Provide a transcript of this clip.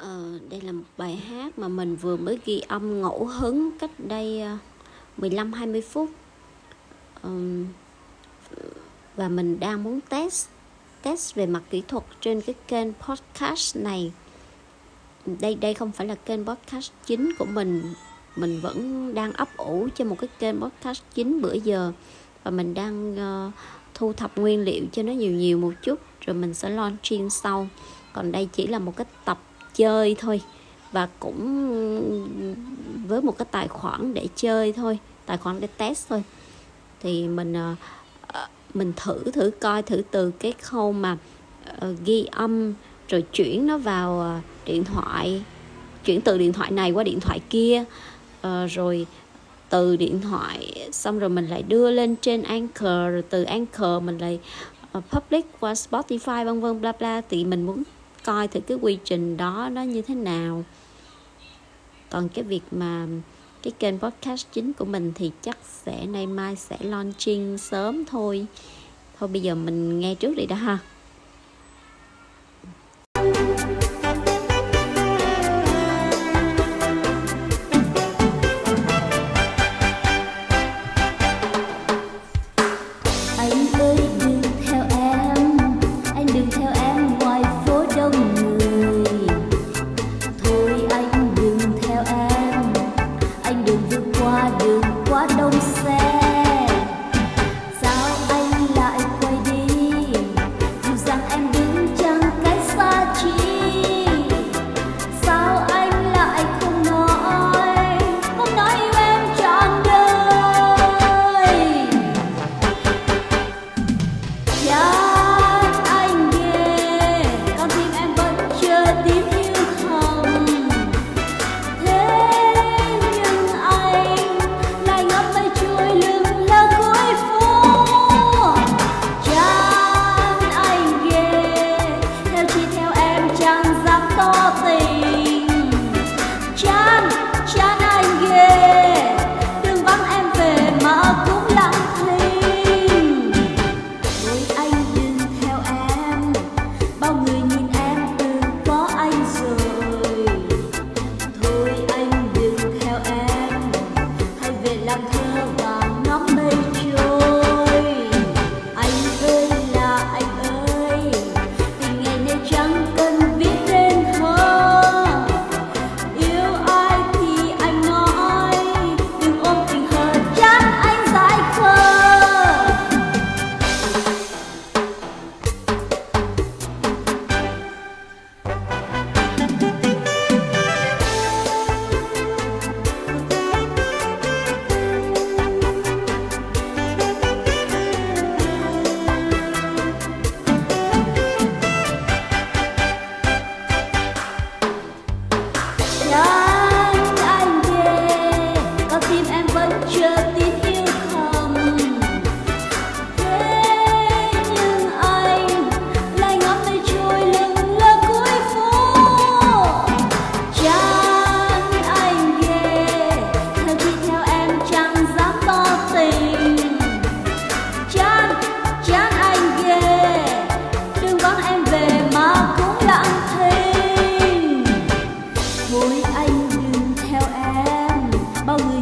Ờ, đây là một bài hát mà mình vừa mới ghi âm ngẫu hứng cách đây ờ, 15-20 phút. Ừm, và mình đang muốn test test về mặt kỹ thuật trên cái kênh podcast này. Đây đây không phải là kênh podcast chính của mình. Mình vẫn đang ấp ủ cho một cái kênh podcast chính bữa giờ. Và mình đang uh, thu thập nguyên liệu cho nó nhiều nhiều một chút rồi mình sẽ launching sau. Còn đây chỉ là một cái tập chơi thôi. Và cũng với một cái tài khoản để chơi thôi, tài khoản để test thôi. Thì mình ờ, ờ, mình thử thử coi thử từ cái khâu mà ờ, ghi âm rồi chuyển nó vào điện thoại, chuyển từ điện thoại này qua điện thoại kia. Rồi từ điện thoại xong rồi mình lại đưa lên trên Anchor, rồi từ Anchor mình lại public qua Spotify, vân vân, bla bla. Thì mình muốn coi thử cái quy trình đó nó như thế nào. Còn cái việc mà cái kênh podcast chính của mình thì chắc sẽ, nay mai sẽ launching sớm thôi. Thôi bây giờ mình nghe trước đi đã ha. céu. balığı